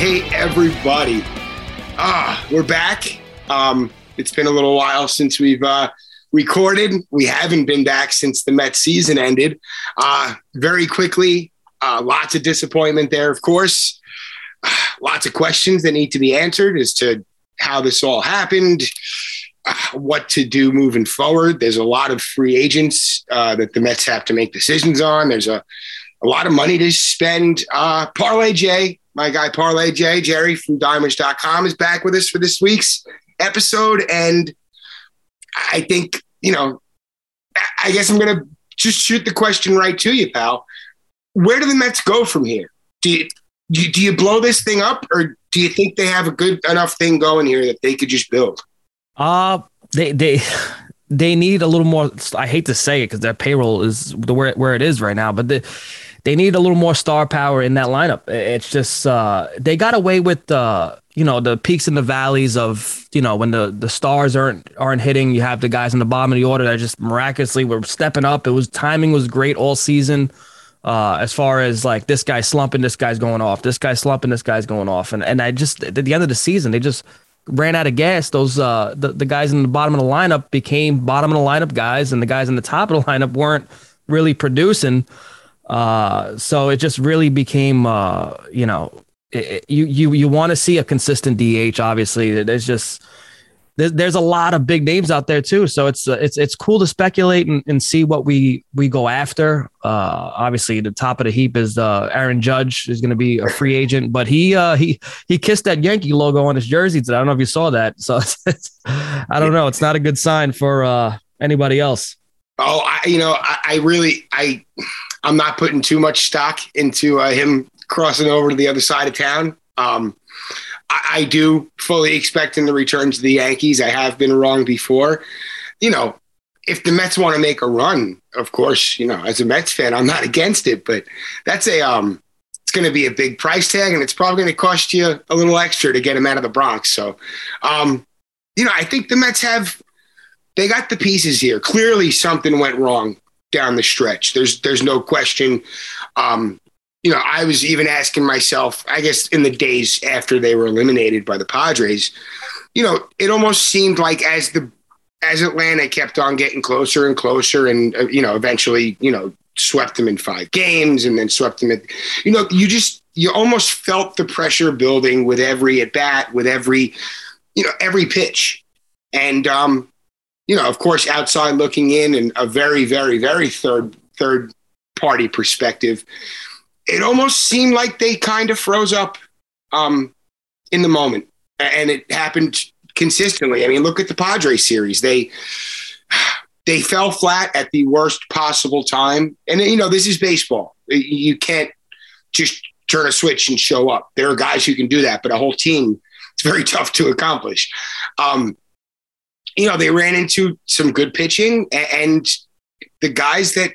Hey, everybody. Ah, we're back. Um, it's been a little while since we've uh, recorded. We haven't been back since the Mets season ended. Uh, very quickly, uh, lots of disappointment there, of course. lots of questions that need to be answered as to how this all happened, uh, what to do moving forward. There's a lot of free agents uh, that the Mets have to make decisions on. There's a, a lot of money to spend. Uh, Parlay J my guy Parlay J, Jerry from dimers.com is back with us for this week's episode. And I think, you know, I guess I'm going to just shoot the question right to you, pal. Where do the Mets go from here? Do you, do you, do you blow this thing up or do you think they have a good enough thing going here that they could just build? Uh, they, they, they need a little more. I hate to say it because their payroll is the where, where it is right now, but the, they need a little more star power in that lineup. It's just uh, they got away with the you know the peaks and the valleys of you know when the the stars aren't aren't hitting. You have the guys in the bottom of the order that just miraculously were stepping up. It was timing was great all season. Uh, as far as like this guy's slumping, this guy's going off, this guy's slumping, this guy's going off, and and I just at the end of the season they just ran out of gas. Those uh the, the guys in the bottom of the lineup became bottom of the lineup guys, and the guys in the top of the lineup weren't really producing. Uh, so it just really became, uh, you know, it, you you you want to see a consistent DH. Obviously, there's just there's, there's a lot of big names out there too. So it's uh, it's it's cool to speculate and, and see what we we go after. Uh, obviously, the top of the heap is uh, Aaron Judge is going to be a free agent, but he uh, he he kissed that Yankee logo on his jersey today. I don't know if you saw that. So it's, it's, I don't know. It's not a good sign for uh, anybody else. Oh, I, you know, I, I really I I'm not putting too much stock into uh, him crossing over to the other side of town. Um, I, I, do fully expect him to return to the Yankees. I have been wrong before. You know, if the Mets want to make a run, of course, you know, as a Mets fan, I'm not against it, but that's a um, it's going to be a big price tag, and it's probably going to cost you a little extra to get him out of the Bronx. So, um, you know, I think the Mets have they got the pieces here. Clearly, something went wrong down the stretch. There's there's no question. Um, you know, I was even asking myself, I guess in the days after they were eliminated by the Padres, you know, it almost seemed like as the as Atlanta kept on getting closer and closer, and uh, you know, eventually, you know, swept them in five games, and then swept them at, you know, you just you almost felt the pressure building with every at bat, with every, you know, every pitch, and um, you know, of course, outside looking in and a very, very, very third third party perspective, it almost seemed like they kind of froze up um, in the moment, and it happened consistently. I mean, look at the Padres series; they they fell flat at the worst possible time, and you know, this is baseball. You can't just turn a switch and show up. There are guys who can do that, but a whole team it's very tough to accomplish. Um, you know, they ran into some good pitching and the guys that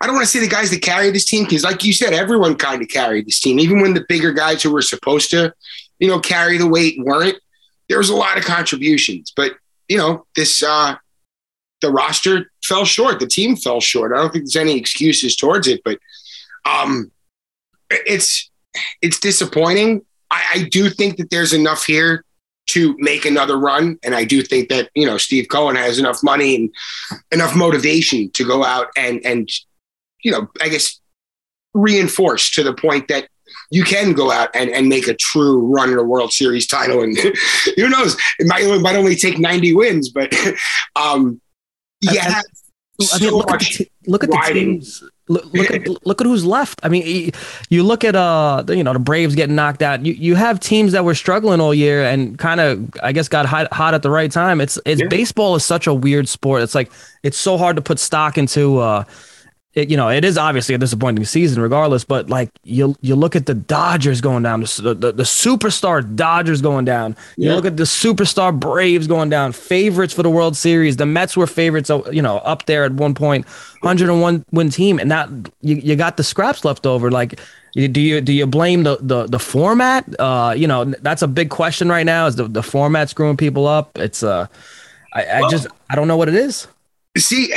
I don't want to say the guys that carried this team because, like you said, everyone kind of carried this team. Even when the bigger guys who were supposed to, you know, carry the weight weren't, there was a lot of contributions. But you know, this uh, the roster fell short. The team fell short. I don't think there's any excuses towards it, but um, it's it's disappointing. I, I do think that there's enough here to make another run. And I do think that, you know, Steve Cohen has enough money and enough motivation to go out and, and, you know, I guess reinforce to the point that you can go out and, and make a true run in a World Series title. And who knows, it might, it might only take 90 wins, but um, yeah. I, I mean, look, at the, look at the teams. Look, look at look at who's left. I mean, you look at uh, you know, the Braves getting knocked out. You you have teams that were struggling all year and kind of, I guess, got hot, hot at the right time. It's it's yeah. baseball is such a weird sport. It's like it's so hard to put stock into. Uh, it, you know, it is obviously a disappointing season, regardless. But like you, you look at the Dodgers going down, the the, the superstar Dodgers going down. You look at the superstar Braves going down, favorites for the World Series. The Mets were favorites, uh, you know, up there at one point, 101 win team, and that you, you got the scraps left over. Like, do you do you blame the the the format? Uh, you know, that's a big question right now. Is the the format screwing people up? It's uh, I, I well, just I don't know what it is. See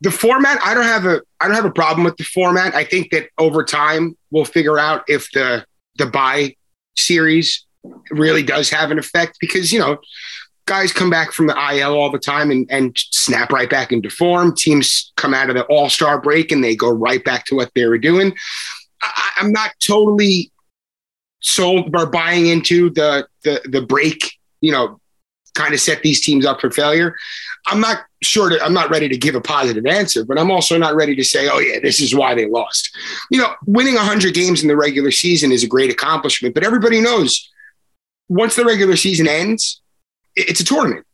the format i don't have a i don't have a problem with the format i think that over time we'll figure out if the the bye series really does have an effect because you know guys come back from the IL all the time and, and snap right back into form. Teams come out of the All Star break and they go right back to what they were doing. I, I'm not totally sold or buying into the the the break. You know, kind of set these teams up for failure. I'm not sure to, I'm not ready to give a positive answer, but I'm also not ready to say, oh, yeah, this is why they lost. You know, winning 100 games in the regular season is a great accomplishment, but everybody knows once the regular season ends, it's a tournament.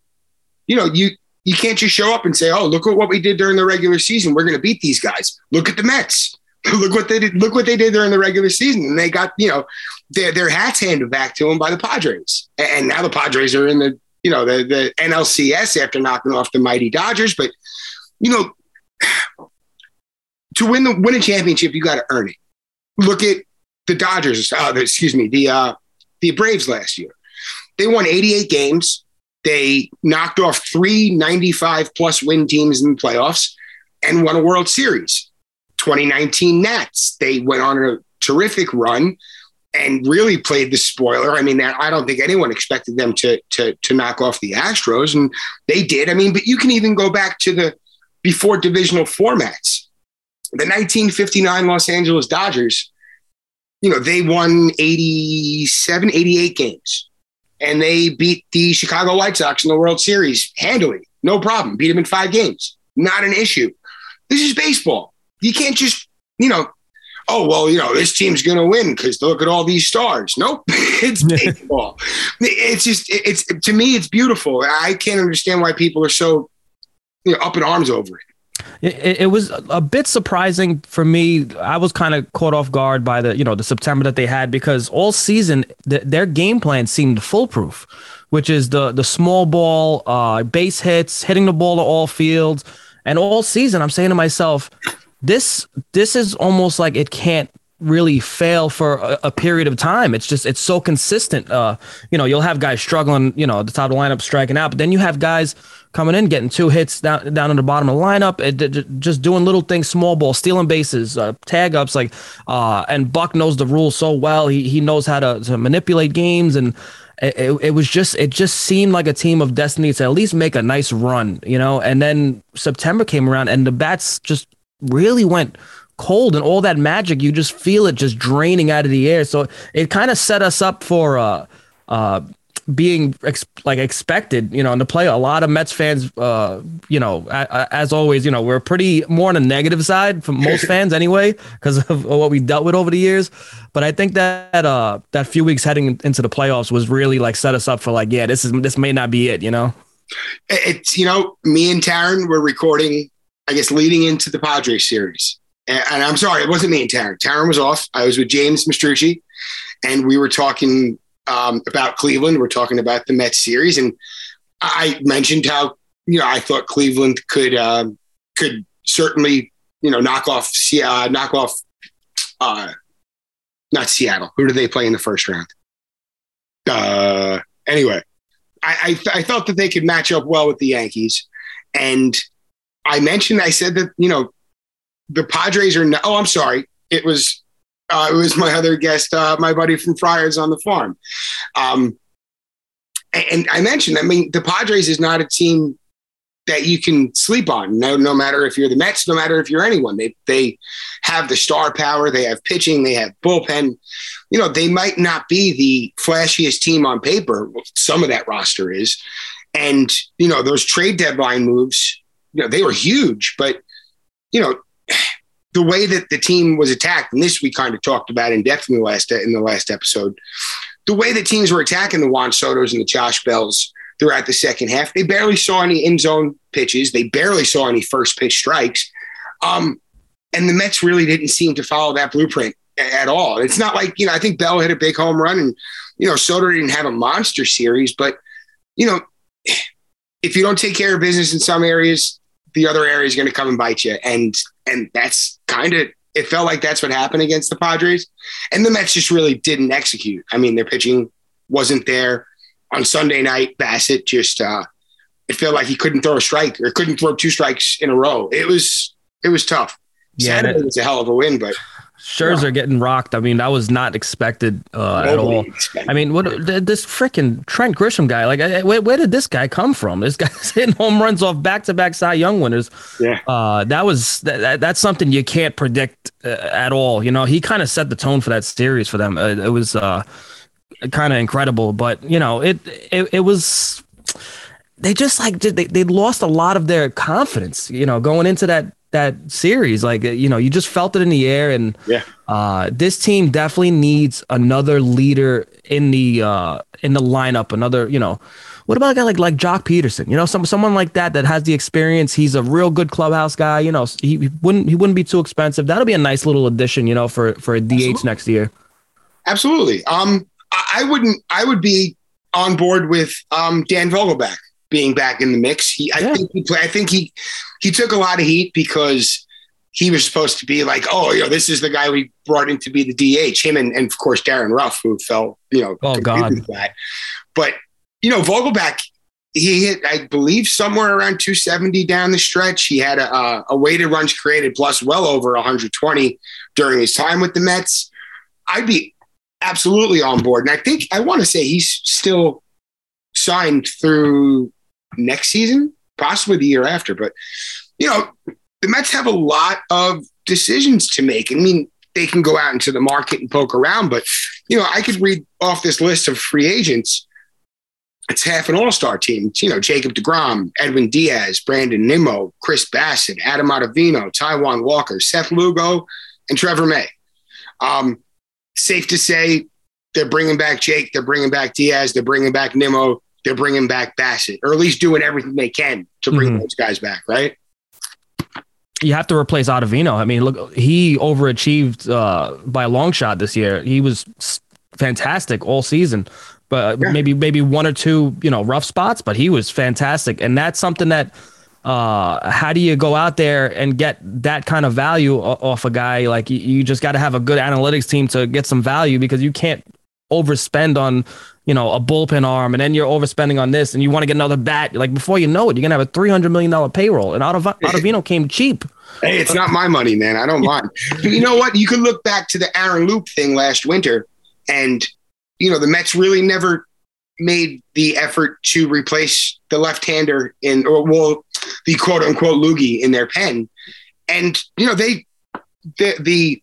You know, you, you can't just show up and say, oh, look at what we did during the regular season. We're going to beat these guys. Look at the Mets. look what they did. Look what they did during the regular season. And they got, you know, their, their hats handed back to them by the Padres. And now the Padres are in the you know, the, the NLCS after knocking off the mighty Dodgers. But, you know, to win the win a championship, you got to earn it. Look at the Dodgers, uh, excuse me, the uh, the Braves last year. They won 88 games. They knocked off three 95 plus win teams in the playoffs and won a World Series. 2019 Nats, they went on a terrific run and really played the spoiler. I mean, I don't think anyone expected them to to to knock off the Astros, and they did. I mean, but you can even go back to the before divisional formats. The 1959 Los Angeles Dodgers, you know, they won 87, 88 games, and they beat the Chicago White Sox in the World Series handily, no problem. Beat them in five games, not an issue. This is baseball. You can't just, you know, oh well, you know this team's going to win because look at all these stars. Nope, it's baseball. it's just it's to me it's beautiful. I can't understand why people are so you know, up in arms over it. It, it, was a bit surprising for me. I was kind of caught off guard by the you know the September that they had because all season the, their game plan seemed foolproof, which is the the small ball, uh, base hits, hitting the ball to all fields, and all season I'm saying to myself, this this is almost like it can't really fail for a, a, period of time. It's just it's so consistent. Uh, you know, you'll have guys struggling, you know, the top of the lineup striking out, but then you have guys coming in getting two hits down down in the bottom of the lineup, it, just doing little things, small ball, stealing bases, uh, tag ups, like. Uh, and Buck knows the rules so well. He he knows how to, to manipulate games and. It, it, was just it just seemed like a team of destiny to at least make a nice run, you know. And then September came around, and the bats just really went cold and all that magic you just feel it just draining out of the air. So it kind of set us up for uh uh being ex- like expected you know in the play. A lot of mets fans uh you know a- a- as always you know we're pretty more on the negative side for most fans anyway because of what we dealt with over the years. But i think that uh that few weeks heading into the playoffs was really like set us up for like yeah this is this may not be it you know? It's you know me and Taryn were recording I guess, leading into the Padres series. And, and I'm sorry, it wasn't me and Taryn. Taryn was off. I was with James Mastrucci, and we were talking um, about Cleveland. We're talking about the Mets series, and I mentioned how you know I thought Cleveland could uh, could certainly you know knock off uh, knock off uh, not Seattle. Who do they play in the first round? Uh, anyway, I, I, I felt that they could match up well with the Yankees, and I mentioned, I said that, you know, the Padres are, no, oh, I'm sorry. It was, uh, it was my other guest, uh, my buddy from Friars on the farm. Um, and I mentioned, I mean, the Padres is not a team that you can sleep on. No, no matter if you're the Mets, no matter if you're anyone, they they have the star power. They have pitching. They have bullpen. You know, they might not be the flashiest team on paper. Some of that roster is, and you know those trade deadline moves you know, they were huge, but you know, the way that the team was attacked, and this we kind of talked about in depth in the last in the last episode, the way the teams were attacking the Juan Soto's and the Josh Bells throughout the second half, they barely saw any in zone pitches. They barely saw any first pitch strikes. Um, and the Mets really didn't seem to follow that blueprint at all. It's not like, you know, I think Bell hit a big home run and, you know, Soto didn't have a monster series, but, you know, if you don't take care of business in some areas, the other area is going to come and bite you. And, and that's kind of, it felt like that's what happened against the Padres. And the Mets just really didn't execute. I mean, their pitching wasn't there on Sunday night. Bassitt just, uh, it felt like he couldn't throw a strike or couldn't throw two strikes in a row. It was, it was tough. Yeah, Saturday was a hell of a win, but Scherzer yeah. getting rocked. I mean, that was not expected uh, at all. Expected. I mean, what this freaking Trent Grisham guy? Like, where, where, did this guy come from? This guy's hitting home runs off back to back Cy Young winners. Yeah, uh, that was that, that's something you can't predict uh, at all. You know, he kind of set the tone for that series for them. Uh, it was uh, kind of incredible, but you know, it it, it was they just like did they they lost a lot of their confidence. You know, going into that that series. Like you know, you just felt it in the air, and yeah, uh, this team definitely needs another leader in the uh, in the lineup. Another, you know, what about a guy like like Joc Pederson? You know, some someone like that that has the experience. He's a real good clubhouse guy. You know, he, he wouldn't he wouldn't be too expensive. That'll be a nice little addition. You know, for for a DH Absolutely. next year. Absolutely. Um, I wouldn't. I would be on board with um Dan Vogelbach being back in the mix. He, I think he, I think he, he took a lot of heat because he was supposed to be like, oh, you know, this is the guy we brought in to be the DH. Him and, and of course Darin Ruf, who fell, you know, oh god, that. But you know, Vogelbach, he hit, I believe, somewhere around 270 down the stretch. He had a, a, a weighted runs created plus well over 120 during his time with the Mets. I'd be absolutely on board, and I think I want to say he's still signed through next season, possibly the year after. But, you know, the Mets have a lot of decisions to make. I mean, they can go out into the market and poke around, but, you know, I could read off this list of free agents. It's half an all star team. It's, you know, Jacob DeGrom, Edwin Diaz, Brandon Nimmo, Chris Bassitt, Adam Ottavino, Taijuan Walker, Seth Lugo, and Trevor May. Um, safe to say they're bringing back Jake, they're bringing back Diaz, they're bringing back Nimmo, they're bringing back Bassitt, or at least doing everything they can to bring mm-hmm. those guys back, right? You have to replace Ottavino. I mean, look, he overachieved uh, by a long shot this year. He was fantastic all season, but yeah. maybe maybe one or two you know rough spots, but he was fantastic, and that's something that. Uh, how do you go out there and get that kind of value off a guy? Like you, you just got to have a good analytics team to get some value because you can't overspend on you know, a bullpen arm, and then you're overspending on this, and you want to get another bat. Like before you know it, you're gonna have a three hundred million dollar payroll, and Ottav- Ottavino came cheap. Hey, it's not my money, man. I don't mind. But you know what? You can look back to the Aaron Loup thing last winter, and you know the Mets really never made the effort to replace the left-hander in, or well, the quote unquote loogie in their pen, and you know they the the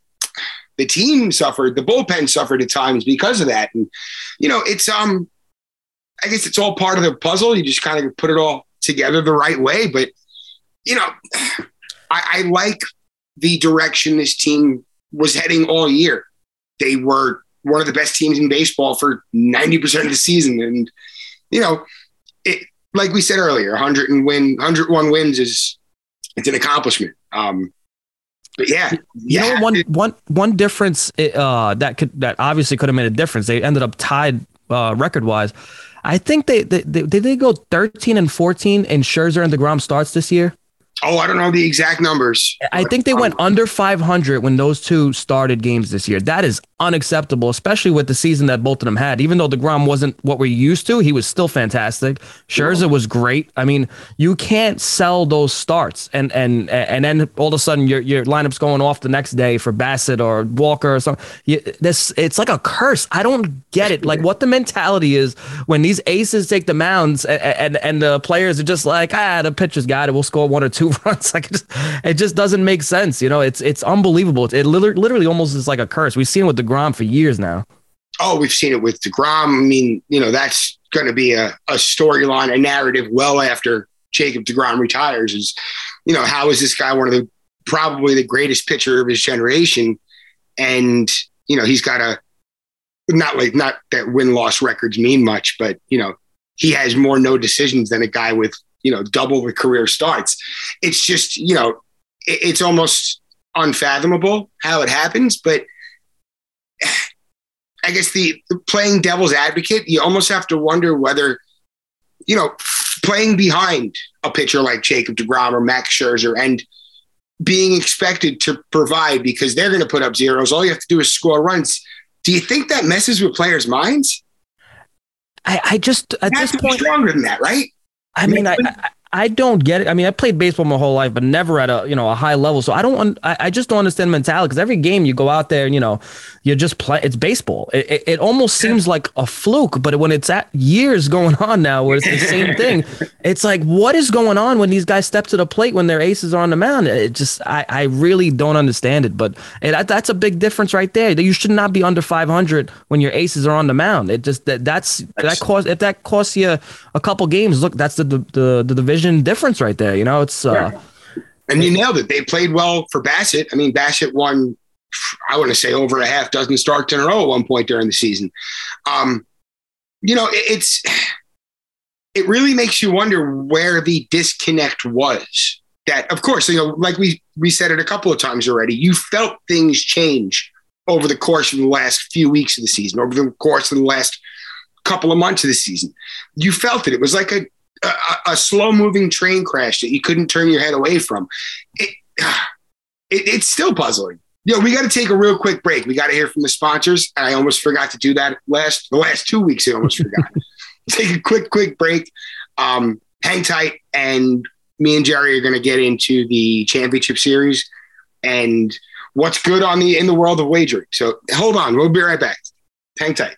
the team suffered, the bullpen suffered at times because of that. And, you know, it's, um, I guess it's all part of the puzzle. You just kind of put it all together the right way. But, you know, I, I like the direction this team was heading all year. They were one of the best teams in baseball for 90% of the season. And, you know, it, like we said earlier, 100 and win, 101 wins is, it's an accomplishment. Um, but yeah, you yeah. know one one one difference uh, that could that obviously could have made a difference. They ended up tied uh, record wise. I think they, they, they did they go thirteen and fourteen in Scherzer and Degrom starts this year. Oh, I don't know the exact numbers. I think they went under 500 when those two started games this year. That is unacceptable, especially with the season that both of them had. Even though DeGrom wasn't what we're used to, he was still fantastic. Scherzer was great. I mean, you can't sell those starts and and and then all of a sudden your your lineup's going off the next day for Bassitt or Walker or something. You, this it's like a curse. I don't get it. Like what the mentality is when these aces take the mounds and and, and the players are just like, ah, the pitcher's got it. We'll score one or two runs. Like it just, it just doesn't make sense. You know, it's it's unbelievable. It, it literally, literally almost is like a curse. We've seen it with Degrom for years now. Oh, we've seen it with Degrom. I mean, you know, that's going to be a, a storyline, a narrative well after Jacob Degrom retires. Is you know, how is this guy one of the probably the greatest pitcher of his generation, and you know he's got a not like not that win loss records mean much, but you know he has more no decisions than a guy with you know double the career starts. It's just you know it, it's almost unfathomable how it happens, but I guess the, the playing devil's advocate, you almost have to wonder whether you know playing behind a pitcher like Jacob DeGrom or Max Scherzer and being expected to provide because they're going to put up zeros. All you have to do is score runs. Do you think that messes with players' minds? I, I just at this point stronger than that, right? I mean, I, I, I don't get it. I mean, I played baseball my whole life, but never at a you know a high level. So I don't. I, I just don't understand mentality because every game you go out there and you know you just play. It's baseball. It, it, it almost seems like a fluke, but when it's at years going on now, where it's the same thing, it's like what is going on when these guys step to the plate when their aces are on the mound? It just I, I really don't understand it. But it, that's a big difference right there. You should not be under 500 when your aces are on the mound. It just that that's that cost if that costs you a couple games. Look, that's the the, the division difference right there. You know, it's uh, yeah. and you nailed it. They played well for Bassitt. I mean, Bassitt won. I want to say over a half dozen starts in a row at one point during the season. Um, you know, it, it's it really makes you wonder where the disconnect was. That, of course, you know, like we we said it a couple of times already. You felt things change over the course of the last few weeks of the season, over the course of the last couple of months of the season. You felt it. It was like a a, slow moving train crash that you couldn't turn your head away from. It, it, it's still puzzling. Yeah, we got to take a real quick break. We got to hear from the sponsors. I almost forgot to do that last the last two weeks. I almost forgot. take a quick, quick break. Um, hang tight, and me and Jerry are going to get into the championship series and what's good on the in the world of wagering. So hold on, we'll be right back. Hang tight.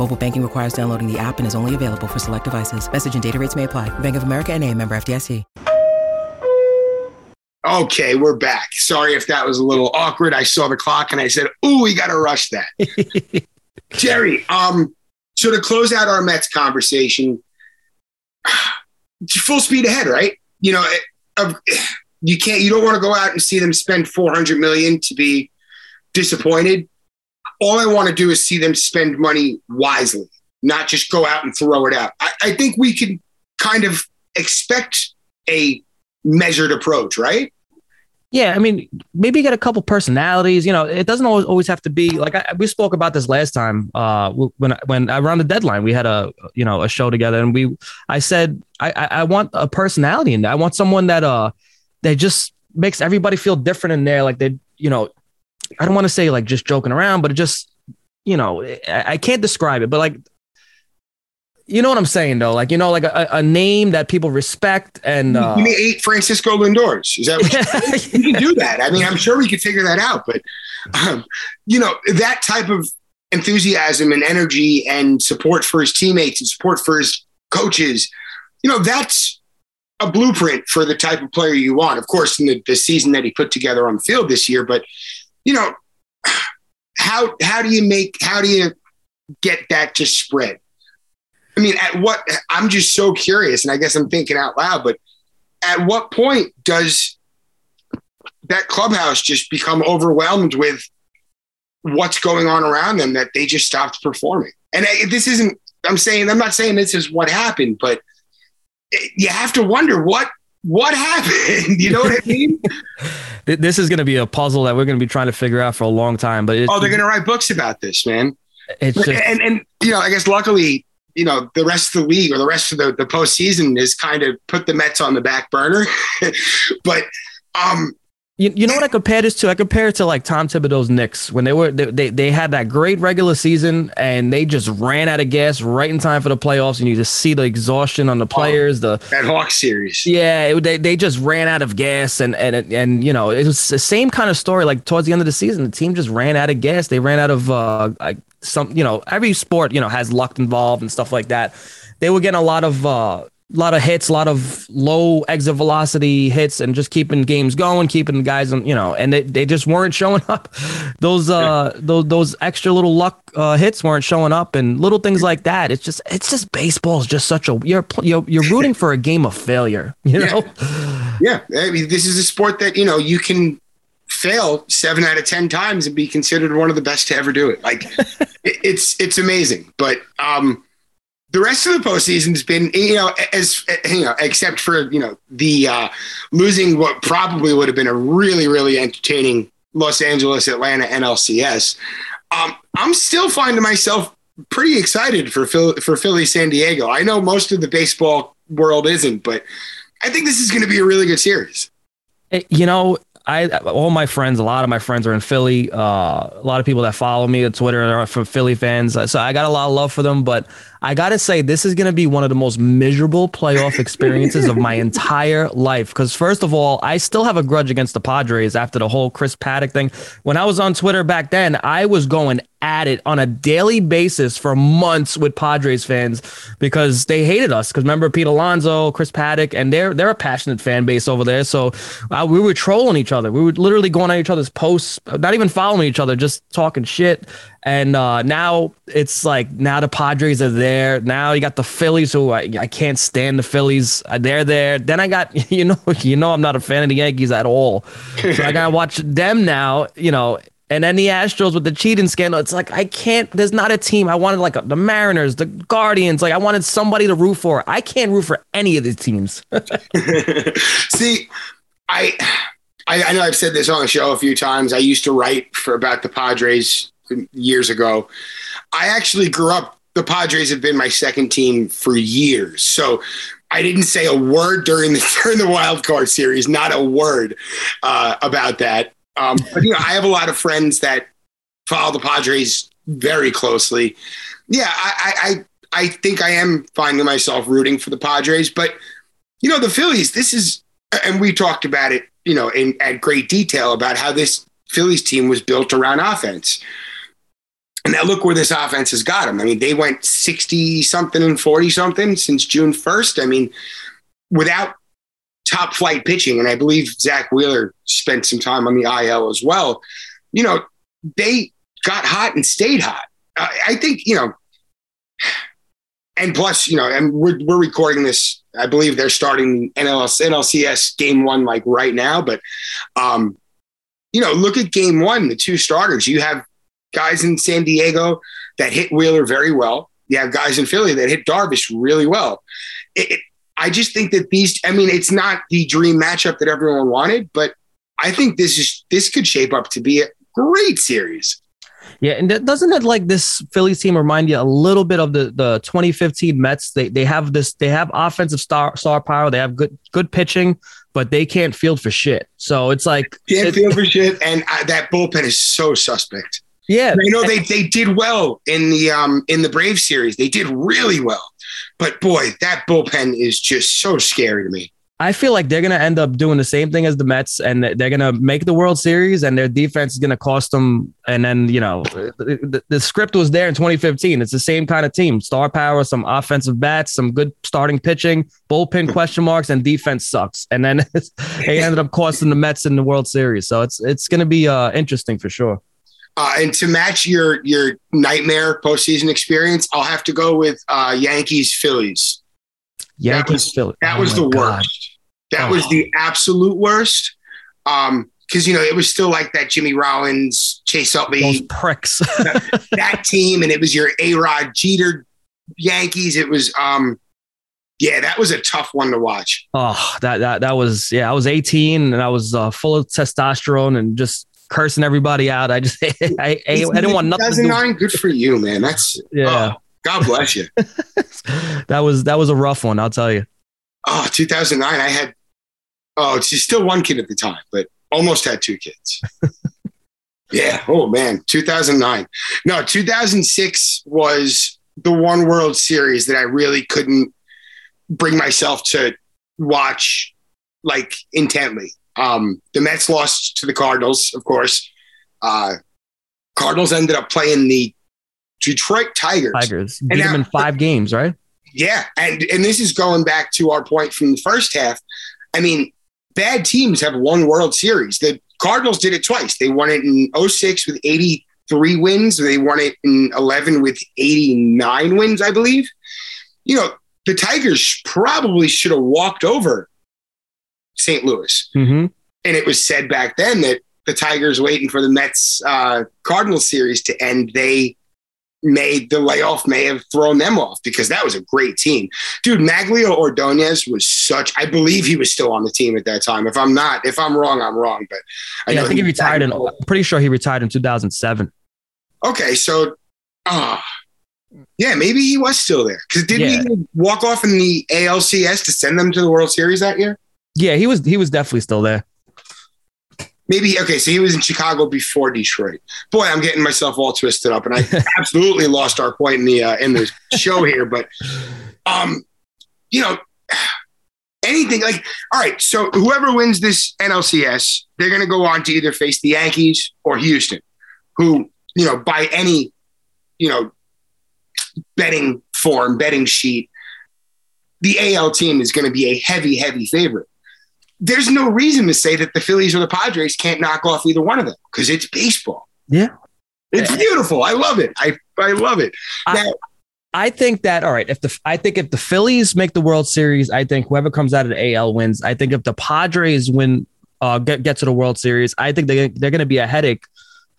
Mobile banking requires downloading the app and is only available for select devices. Message and data rates may apply. Bank of America and a member FDIC. Okay, we're back. Sorry if that was a little awkward. I saw the clock and I said, ooh, we got to rush that. Jerry, um, so to close out our Mets conversation, full speed ahead, right? You know, you can't, you don't want to go out and see them spend 400 million to be disappointed all I want to do is see them spend money wisely, not just go out and throw it out. I, I think we can kind of expect a measured approach, right? Yeah, I mean, maybe get a couple personalities. You know, it doesn't always, always have to be like I, we spoke about this last time. Uh, when when around the deadline, we had a you know a show together, and we I said I I want a personality in there. I want someone that uh that just makes everybody feel different in there. Like they you know I don't want to say like just joking around, but it just, you know, I, I can't describe it, but like, you know what I'm saying though? Like, you know, like a, a name that people respect and uh, you mean eight Francisco Lindors. Is that what you, you can do that? I mean, I'm sure we could figure that out, but um, you know, that type of enthusiasm and energy and support for his teammates and support for his coaches, you know, that's a blueprint for the type of player you want. Of course, in the, the season that he put together on the field this year, but you know, how how do you make how do you get that to spread? I mean, at what I'm just so curious, and I guess I'm thinking out loud, but at what point does that clubhouse just become overwhelmed with what's going on around them that they just stopped performing? And this isn't, I'm saying, I'm not saying this is what happened, but you have to wonder what what happened? You know what I mean? this is going to be a puzzle that we're going to be trying to figure out for a long time. But oh, they're going to write books about this, man. It's just, and and you know, I guess luckily, you know, the rest of the league or the rest of the the postseason is kind of put the Mets on the back burner. but um, You, you know what I compare this to? I compare it to like Tom Thibodeau's Knicks when they were they, they they had that great regular season and they just ran out of gas right in time for the playoffs and you just see the exhaustion on the players. The that Hawks series. yeah, it, they they just ran out of gas and and and you know it was the same kind of story. Like towards the end of the season, the team just ran out of gas. They ran out of uh like some you know every sport you know has luck involved and stuff like that. They were getting a lot of uh a lot of hits, a lot of low exit velocity hits, and just keeping games going, keeping the guys, on, you know, and they, they just weren't showing up. Those uh those those extra little luck uh, hits weren't showing up, and little things like that. It's just it's just baseball is just such a you're you're, you're rooting for a game of failure, you know. Yeah, I mean, this is a sport that you know you can fail seven out of ten times and be considered one of the best to ever do it. Like it, it's it's amazing, but um, the rest of the postseason's been you know as you know except for you know the uh, losing what probably would have been a really really entertaining Los Angeles Atlanta NLCS. Um, I'm still finding myself pretty excited for Phil, for Philly San Diego. I know most of the baseball world isn't, but I think this is going to be a really good series. Eh, You know, I all my friends, a lot of my friends are in Philly. Uh, a lot of people that follow me on Twitter are from Philly fans, so I got a lot of love for them. But I gotta say, this is gonna be one of the most miserable playoff experiences of my entire life. Because first of all, I still have a grudge against the Padres after the whole Chris Paddack thing. When I was on Twitter back then, I was going at it on a daily basis for months with Padres fans because they hated us. Because remember Pete Alonso, Chris Paddack, and they're they're a passionate fan base over there. So uh, we were trolling each other. We were literally going on each other's posts, not even following each other, just talking shit. And uh, now it's like now the Padres are there. Now you got the Phillies, who I, I can't stand the Phillies. Uh, They're there. Then I got you know you know I'm not a fan of the Yankees at all. So I gotta watch them now. You know. And then the Astros with the cheating scandal. It's like I can't. There's not a team. I wanted like the Mariners, the Guardians. Like I wanted somebody to root for. I can't root for any of these teams. See, I, I I know I've said this on the show a few times. I used to write for about the Padres years ago. I actually grew up. The Padres have been my second team for years, so I didn't say a word during the during the wild card series. Not a word uh, about that. Um, but you know, I have a lot of friends that follow the Padres very closely. Yeah, I, I I think I am finding myself rooting for the Padres, but you know, the Phillies. This is, and we talked about it, you know, in at great detail about how this Phillies team was built around offense. And now look where this offense has got them. I mean, they went 60 something and 40 something since June 1st. I mean, without top flight pitching, and I believe Zack Wheeler spent some time on the IL as well, you know, they got hot and stayed hot. Uh, I think, you know, and plus, you know, and we're, we're recording this. I believe they're starting NLS, NLCS game one like right now. But, um, you know, look at game one, the two starters. You have guys in San Diego that hit Wheeler very well. You have guys in Philly that hit Darvish really well. It, it, I just think that these, I mean, it's not the dream matchup that everyone wanted, but I think this is, this could shape up to be a great series. Yeah, and that- doesn't it like this Phillies team remind you a little bit of the the 2015 Mets? They they have this they have offensive star star power. They have good good pitching, but they can't field for shit. So it's like Can't it- feel for shit. And uh, that bullpen is so suspect. Yeah, I know they, they did well in the um in the Brave series. They did really well. But boy, that bullpen is just so scary to me. I feel like they're gonna end up doing the same thing as the Mets, and they're gonna make the World Series, and their defense is gonna cost them. And then you know, the, the script was there in 2015. It's the same kind of team: star power, some offensive bats, some good starting pitching, bullpen question marks, and defense sucks. And then they ended up costing the Mets in the World Series. So it's it's gonna be uh, interesting for sure. Uh, and to match your your nightmare postseason experience, I'll have to go with uh, Yankees Phillies. Yankees, was- That Oh was the God. worst. That Oh. was the absolute worst. Um, because you know it was still like that Jimmy Rollins, Chase Those Utley, pricks. that team, and it was your A Rod Jeter Yankees. It was um, yeah, that was a tough one to watch. Oh, that that that was yeah. I was 18 and I was uh, full of testosterone and just cursing everybody out. I just I, I, I didn't want nothing. 2009, good for you, man. That's Yeah. oh, God bless you. that was that was a rough one. I'll tell you. Oh, 2009, I had, oh, she's still one kid at the time, but almost had two kids. yeah. Oh, man. 2009. No, 2006 was the one World Series that I really couldn't bring myself to watch like intently. Um, the Mets lost to the Cardinals, of course. Uh, Cardinals ended up playing the Detroit Tigers. Tigers And beat them now- in five games, right? Yeah, and and this is going back to our point from the first half. I mean, bad teams have won World Series. The Cardinals did it twice. They won it in 06 with 83 wins. They won it in 11 with 89 wins, I believe. You know, the Tigers probably should have walked over St. Louis. Mm-hmm. And it was said back then that the Tigers waiting for the Mets uh, Cardinals series to end, they made the layoff may have thrown them off because that was a great team. Dude, Magglio Ordonez was such I believe he was still on the team at that time. If I'm not, if I'm wrong, I'm wrong. But I, yeah, I think he retired in. I'm pretty sure he retired in 2007. Okay, so ah yeah, maybe he was still there. Because didn't Yeah. he walk off in the ALCS to send them to the World Series that year? Yeah, he was. He was definitely still there. Maybe okay, so he was in Chicago before Detroit. Boy, I'm getting myself all twisted up, and I absolutely lost our point in the uh, in the show here. But um, you know, anything like all right. So whoever wins this NLCS, they're going to go on to either face the Yankees or Houston, who you know by any you know betting form, betting sheet, the AL team is going to be a heavy, heavy favorite there's no reason to say that the Phillies or the Padres can't knock off either one of them because it's baseball. Yeah. It's beautiful. I love it. I, I love it. I- I think that all right. If the I think if the Phillies make the World Series, I think whoever comes out of the AL wins. I think if the Padres win, uh, get get to the World Series, I think they they're going to be a headache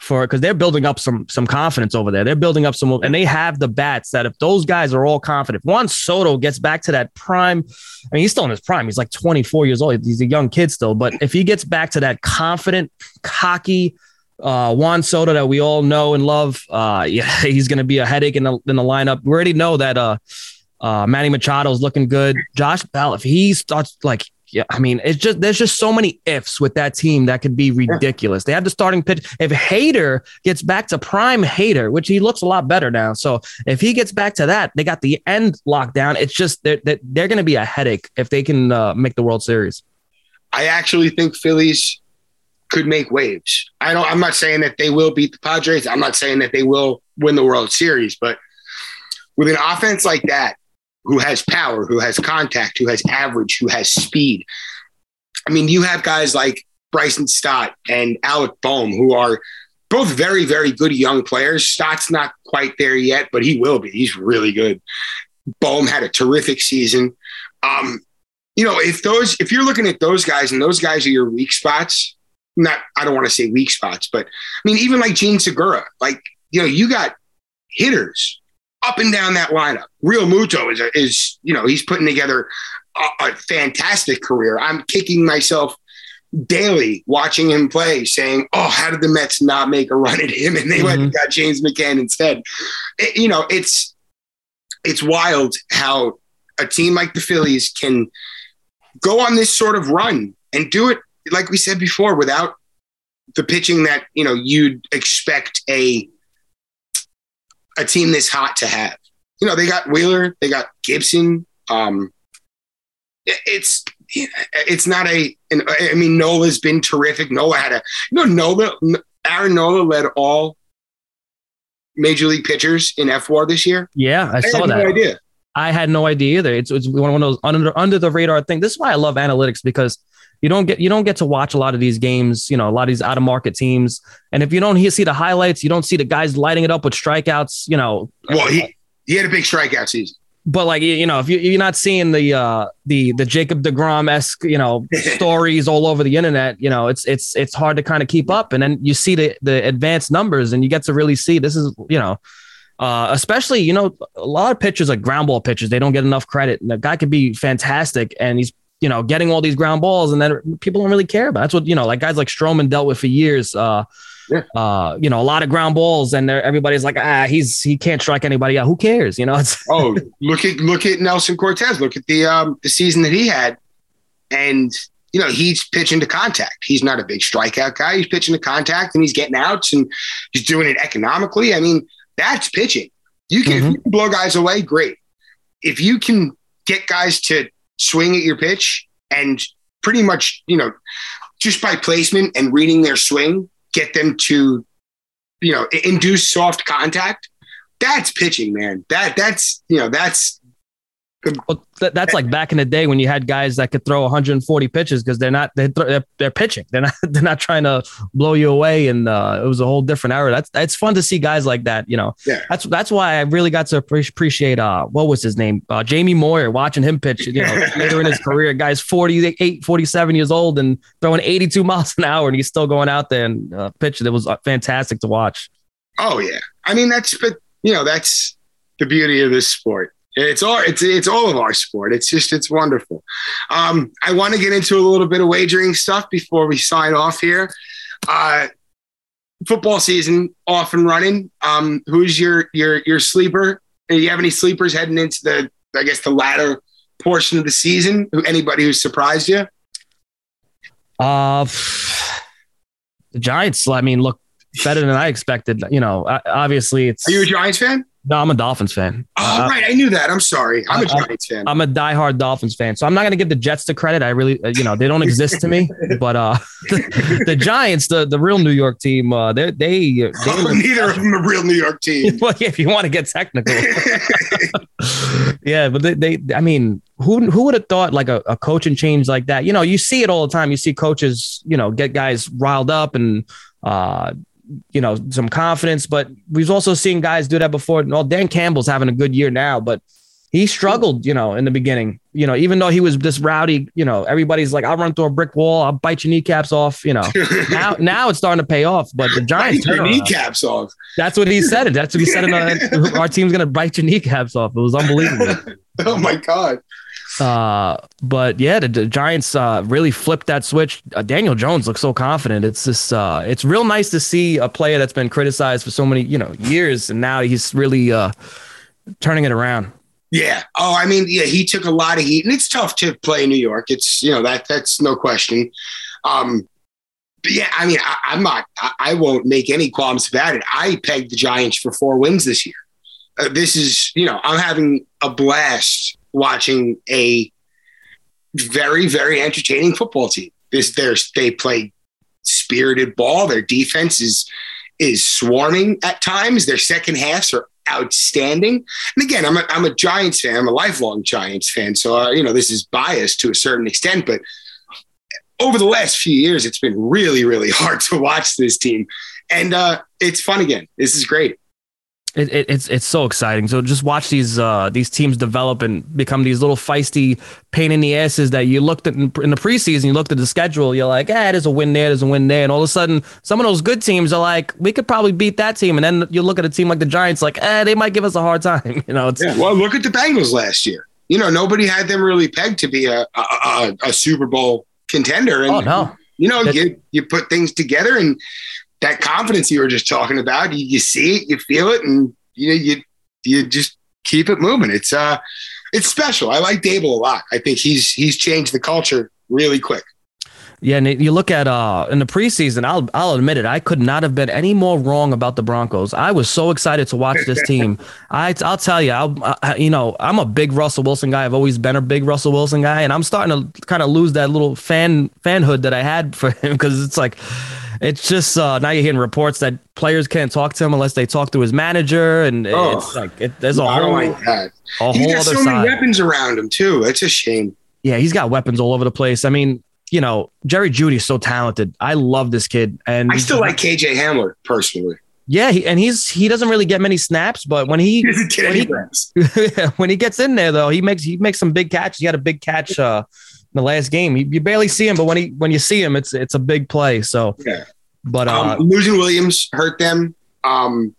for because they're building up some some confidence over there. They're building up some, and they have the bats that if those guys are all confident, Juan Soto gets back to that prime. I mean, he's still in his prime. He's like 24 years old. He's a young kid still, but if he gets back to that confident, cocky. Uh, Juan Soto that we all know and love. Uh, yeah, he's going to be a headache in the in the lineup. We already know that. Uh, uh, Manny Machado's looking good. Josh Bell, if he starts like, yeah, I mean, it's just there's just so many ifs with that team that could be ridiculous. They have the starting pitch. If Hader gets back to prime Hader, which he looks a lot better now, so if he gets back to that, they got the end locked down. It's just they're they're, they're going to be a headache if they can uh, make the World Series. I actually think Phillies could make waves. I don't. I'm not saying that they will beat the Padres. I'm not saying that they will win the World Series, but with an offense like that, who has power, who has contact, who has average, who has speed. I mean, you have guys like Bryson Stott and Alec Bohm, who are both very, very good young players. Stott's not quite there yet, but he will be. He's really good. Bohm had a terrific season. Um, you know, if those, if you're looking at those guys and those guys are your weak spots, not, I don't want to say weak spots, but I mean, even like Jean Segura, like, you know, you got hitters up and down that lineup. Realmuto is, a, is you know, he's putting together a, a fantastic career. I'm kicking myself daily watching him play, saying, "Oh, how did the Mets not make a run at him?" And they went and mm-hmm. got James McCann instead. It- you know, it's it's wild how a team like the Phillies can go on this sort of run and do it, like we said before, without the pitching that you know you'd expect a a team this hot to have. You know, they got Wheeler, they got Gibson. Um, it's it's not a. An, I mean, Nola's been terrific. Nola had a. You know, Nola, Aaron Nola led all major league pitchers in fWAR this year. Yeah, I, I saw had that. no idea. I had no idea either. It's it's one of those under under the radar thing. This is why I love analytics because you don't get you don't get to watch a lot of these games. You know, a lot of these out of market teams, and if you don't see the highlights, you don't see the guys lighting it up with strikeouts. You know, Well, he he had a big strikeout season. but like you know, if you, you're not seeing the uh the the Jacob Degrom esque you know stories all over the internet, you know, it's it's it's hard to kind of keep up. And then you see the the advanced numbers, and you get to really see this is you know. Uh, especially, you know, a lot of pitchers like ground ball pitchers, they don't get enough credit. And the guy could be fantastic, and he's you know, getting all these ground balls, and then people don't really care about. It. That's what you know, like guys like Stroman dealt with for years. Uh, Yeah. uh, you know, a lot of ground balls, and they're- like, ah, he's he can't strike anybody out. Who cares? You know, it's Oh, look at look at Nelson Cortes. Look at the um, the season that he had, and you know he's pitching to contact. He's not a big strikeout guy. He's pitching to contact, and he's getting outs, and he's doing it economically. I mean, that's pitching. You can, if you can blow guys away, great. If you can get guys to swing at your pitch and pretty much, you know, just by placement and reading their swing, get them to, you know, induce soft contact. That's pitching, man. That that's you know that's Well, that, that's like back in the day when you had guys that could throw 140 pitches because they're not they're, they're they're pitching. They're not they're not trying to blow you away. And uh, it was a whole different era. That's it's fun to see guys like that. You know, Yeah. that's that's why I really got to appreciate uh what was his name uh, Jamie Moyer watching him pitch. You know, later in his career, guy's 48, 47 years old and throwing 82 miles an hour, and he's still going out there and uh, pitching. It was uh, fantastic to watch. Oh yeah. I mean that's but you know that's the beauty of this sport. It's all it's it's all of our sport. It's just it's wonderful. Um, I want to get into a little bit of wagering stuff before we sign off here. Uh, football season off and running. Um, who's your your your sleeper? Do you have any sleepers heading into the I guess the latter portion of the season? Who anybody who surprised you? Uh, the Giants. I mean, look better than I expected. You know, obviously it's. Are you a Giants fan? No, I'm a Dolphins fan. Oh Uh, right, I knew that. I'm sorry. I'm a I- I- Giants fan. I'm a diehard Dolphins fan, so I'm not going to give the Jets the credit. I really, uh, you know, they don't exist to me. But uh, the, the Giants, the the real New York team, uh, they they they. Neither of them a real New York team. well, yeah, if you want to get technical, yeah, but they, they, I mean, who who would have thought like a, a coaching change like that? You know, you see it all the time. You see coaches, you know, get guys riled up and, uh, you know, some confidence. But we've also seen guys do that before. Well, Dan Campbell's having a good year now, but he struggled, you know, in the beginning. You know, even though he was this rowdy, you know, everybody's like, "I'll run through a brick wall. I'll bite your kneecaps off." You know, now now it's starting to pay off. But the Giants, Bite your uh, kneecaps off. that's what he said. That's what he said. Our team's gonna bite your kneecaps off. It was unbelievable. Oh my god. Uh, but yeah, the, the Giants uh, really flipped that switch. Uh, Daniel Jones looks so confident. It's just uh, it's real nice to see a player that's been criticized for so many you know years, and now he's really uh, turning it around. Yeah. Oh, I mean, yeah, he took a lot of heat, and it's tough to play in New York. It's you know that that's no question. Um, but yeah, I mean, I, I'm not. I, I won't make any qualms about it. I pegged the Giants for four wins this year. Uh, this is, you know, I'm having a blast watching a very, very entertaining football team. This, there's they play spirited ball. Their defense is is swarming at times. Their second halves are outstanding. And again, I'm a, I'm a Giants fan. I'm a lifelong Giants fan. So, uh, you know, this is biased to a certain extent. But over the last few years, it's been really, really hard to watch this team. And uh, it's fun again. This is great. It, it, it's it's so exciting. So just watch these uh, these teams develop and become these little feisty pain in the asses that you looked at in, in the preseason. You looked at the schedule. You're like, ah, there's a win there, there's a win there, and all of a sudden, some of those good teams are like, we could probably beat that team. And then you look at a team like the Giants, like, eh, they might give us a hard time. You know, it's Yeah. Well, look at the Bengals last year. You know, nobody had them really pegged to be a, a, a, a Super Bowl contender. And, oh no, you know, you, you put things together and that confidence you were just talking about, you, you see it, you feel it, and you know, you, you just keep it moving. It's, uh, it's special. I like Daboll a lot. I think he's, he's changed the culture really quick. Yeah, and you look at uh in the preseason, I'll I'll admit it, I could not have been any more wrong about the Broncos. I was so excited to watch this team. I I'll tell you, I'll, I, you know, I'm a big Russell Wilson guy. I've always been a big Russell Wilson guy, and I'm starting to kind of lose that little fan fanhood that I had for him because it's like. It's just uh, now you're hearing reports that players can't talk to him unless they talk to his manager, and Oh. it's like it, there's a whole like that. a He's whole got other so many side. weapons around him too. It's a shame. Yeah, he's got weapons all over the place. I mean, you know, Jerry Jeudy's so talented. I love this kid, and I still like KJ Hamler personally. Yeah, he, and he's he doesn't really get many snaps, but when he He when he- when he gets in there though, he makes he makes some big catches. He had a big catch uh, the last game. You, you barely see him, but when he when you see him, it's it's a big play. So, Yeah. but uh, Um, losing Williams hurt them. Um,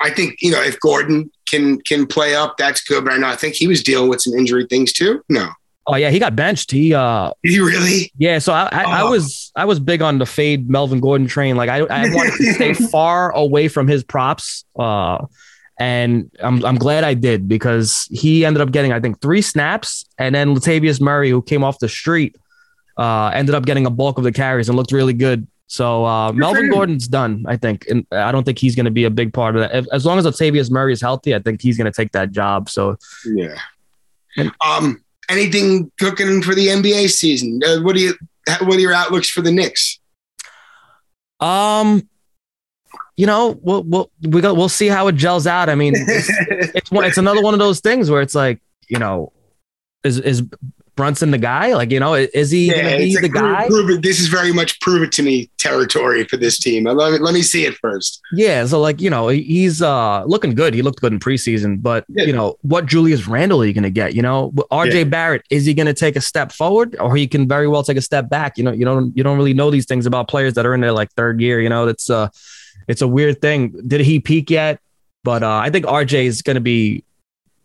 I think you know if Gordon can can play up, that's good. But I know I think he was dealing with some injury things too. No, Oh yeah, he got benched. He uh Did he really? yeah. So I I, I Oh. was I was big on the fade Melvin Gordon train. Like I I wanted to stay far away from his props. Uh, and I'm I'm glad I did because he ended up getting I think three snaps, and then Latavius Murray, who came off the street, uh, ended up getting a bulk of the carries and looked really good. So uh, Melvin. Gordon's done, I think, and I don't think he's going to be a big part of that. If- As long as Latavius Murray is healthy, I think he's going to take that job. So Yeah. Um, anything cooking for the NBA season? Uh, what do you? What are your outlooks for the Knicks? Um, you know, we'll we'll we go, we'll see how it gels out. I mean, it's, it's one, it's another one of those things where it's like, you know, is is Brunson the guy? Like, you know, is he Yeah, gonna be the prove- guy? prove it- this is very much prove it to me territory for this team. Uh, Let me, let me see it first. Yeah, so like you know, he's uh looking good. He looked good in preseason, but Yeah. you know, what Julius Randle are you gonna get? You know, RJ Yeah. Barrett is he gonna take a step forward, or he can very well take a step back? You know, you don't you don't really know these things about players that are in their like third year. You know, that's, uh it's a weird thing. Did he peak yet? But uh, I think RJ is gonna be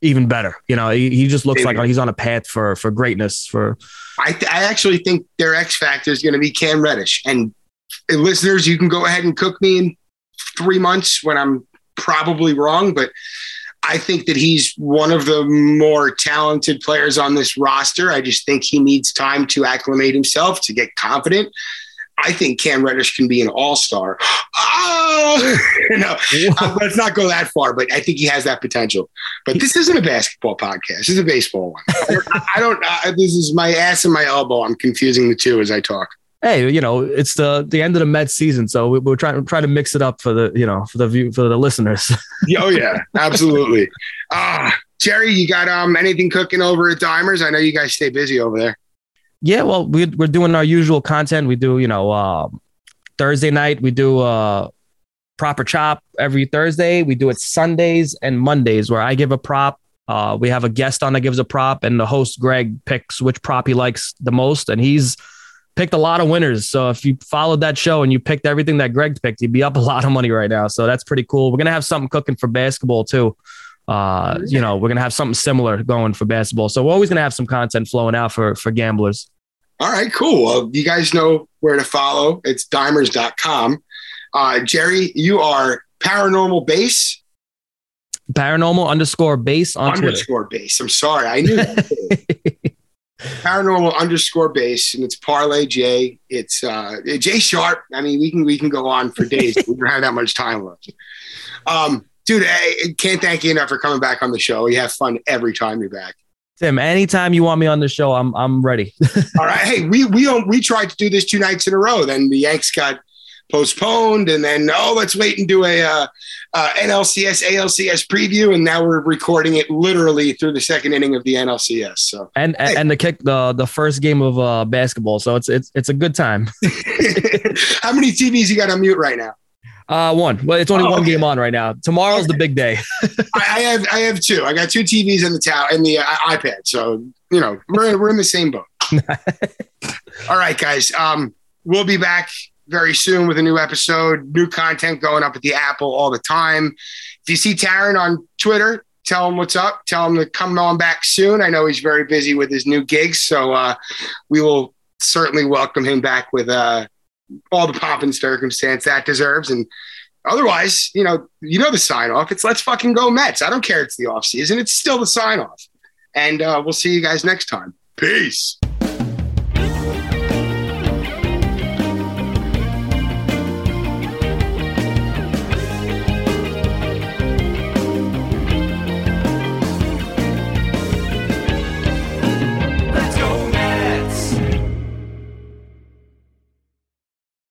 even better. You know, he, he just looks like he's on a path for for greatness. For I, th- I actually think their X factor is going to be Cam Reddish. And listeners, you can go ahead and cook me in three months when I'm probably wrong, but I think that he's one of the more talented players on this roster. I just think he needs time to acclimate himself to get confident. I think Cam Reddish can be an all star. Oh, no, uh, let's not go that far, but I think he has that potential. But this isn't a basketball podcast. This is a baseball one. I, I don't, uh, this is my ass and my elbow. I'm confusing the two as I talk. hey, you know, it's the the end of the Mets season, so we, we're trying trying to mix it up for the you know for the view for the listeners. Oh, yeah, absolutely. Ah, Jerry, you got um anything cooking over at Dimers? I know you guys stay busy over there. Yeah, well, we, we're doing our usual content. We do, you know, um Thursday night, we do uh, proper chop every Thursday. We do it Sundays and Mondays where I give a prop. Uh, we have a guest on that gives a prop, and the host, Greg, picks which prop he likes the most. And he's picked a lot of winners. So if you followed that show and you picked everything that Greg picked, you'd be up a lot of money right now. So that's pretty cool. We're going to have something cooking for basketball too. Uh, you know, we're to have something similar going for basketball. So we're always to have some content flowing out for, for gamblers. All right, cool. Well, you guys know where to follow. It's dimers.com. Uh, Jerry, you are paranormal base paranormal underscore base on Twitter. underscore base. I'm sorry. I knew that. paranormal underscore base and it's parlay j it's uh j sharp i mean we can we can go on for days we don't have that much time left um dude i can't thank you enough for coming back on the show you have fun every time you're back Tim, anytime you want me on the show, I'm I'm ready. all right hey we we don't we tried to do this two nights in a row then the yanks got postponed and then oh let's wait and do a uh, uh, nlcs alcs preview and now we're recording it literally through the second inning of the nlcs so And Hey. and the kick the the first game of uh basketball. So it's it's it's a good time. how many tvs you got on mute right now Uh one. Well, it's only Oh, one okay. game on right now. Tomorrow's the big day. I, have I have two. I got two TVs in the tower in the uh, iPad. So you know we're we're in the same boat. All right, guys. Um, we'll be back very soon with a new episode. New content going up at the Apple all the time. If you see Taryn on Twitter, tell him what's up. Tell him to come on back soon. I know he's very busy with his new gigs, so uh, we will certainly welcome him back with uh, all the pomp and circumstance that deserves. And otherwise, you know, you know the sign off. It's let's fucking go Mets. I don't care. It's the off season. It's still the sign off. And uh, we'll see you guys next time. Peace.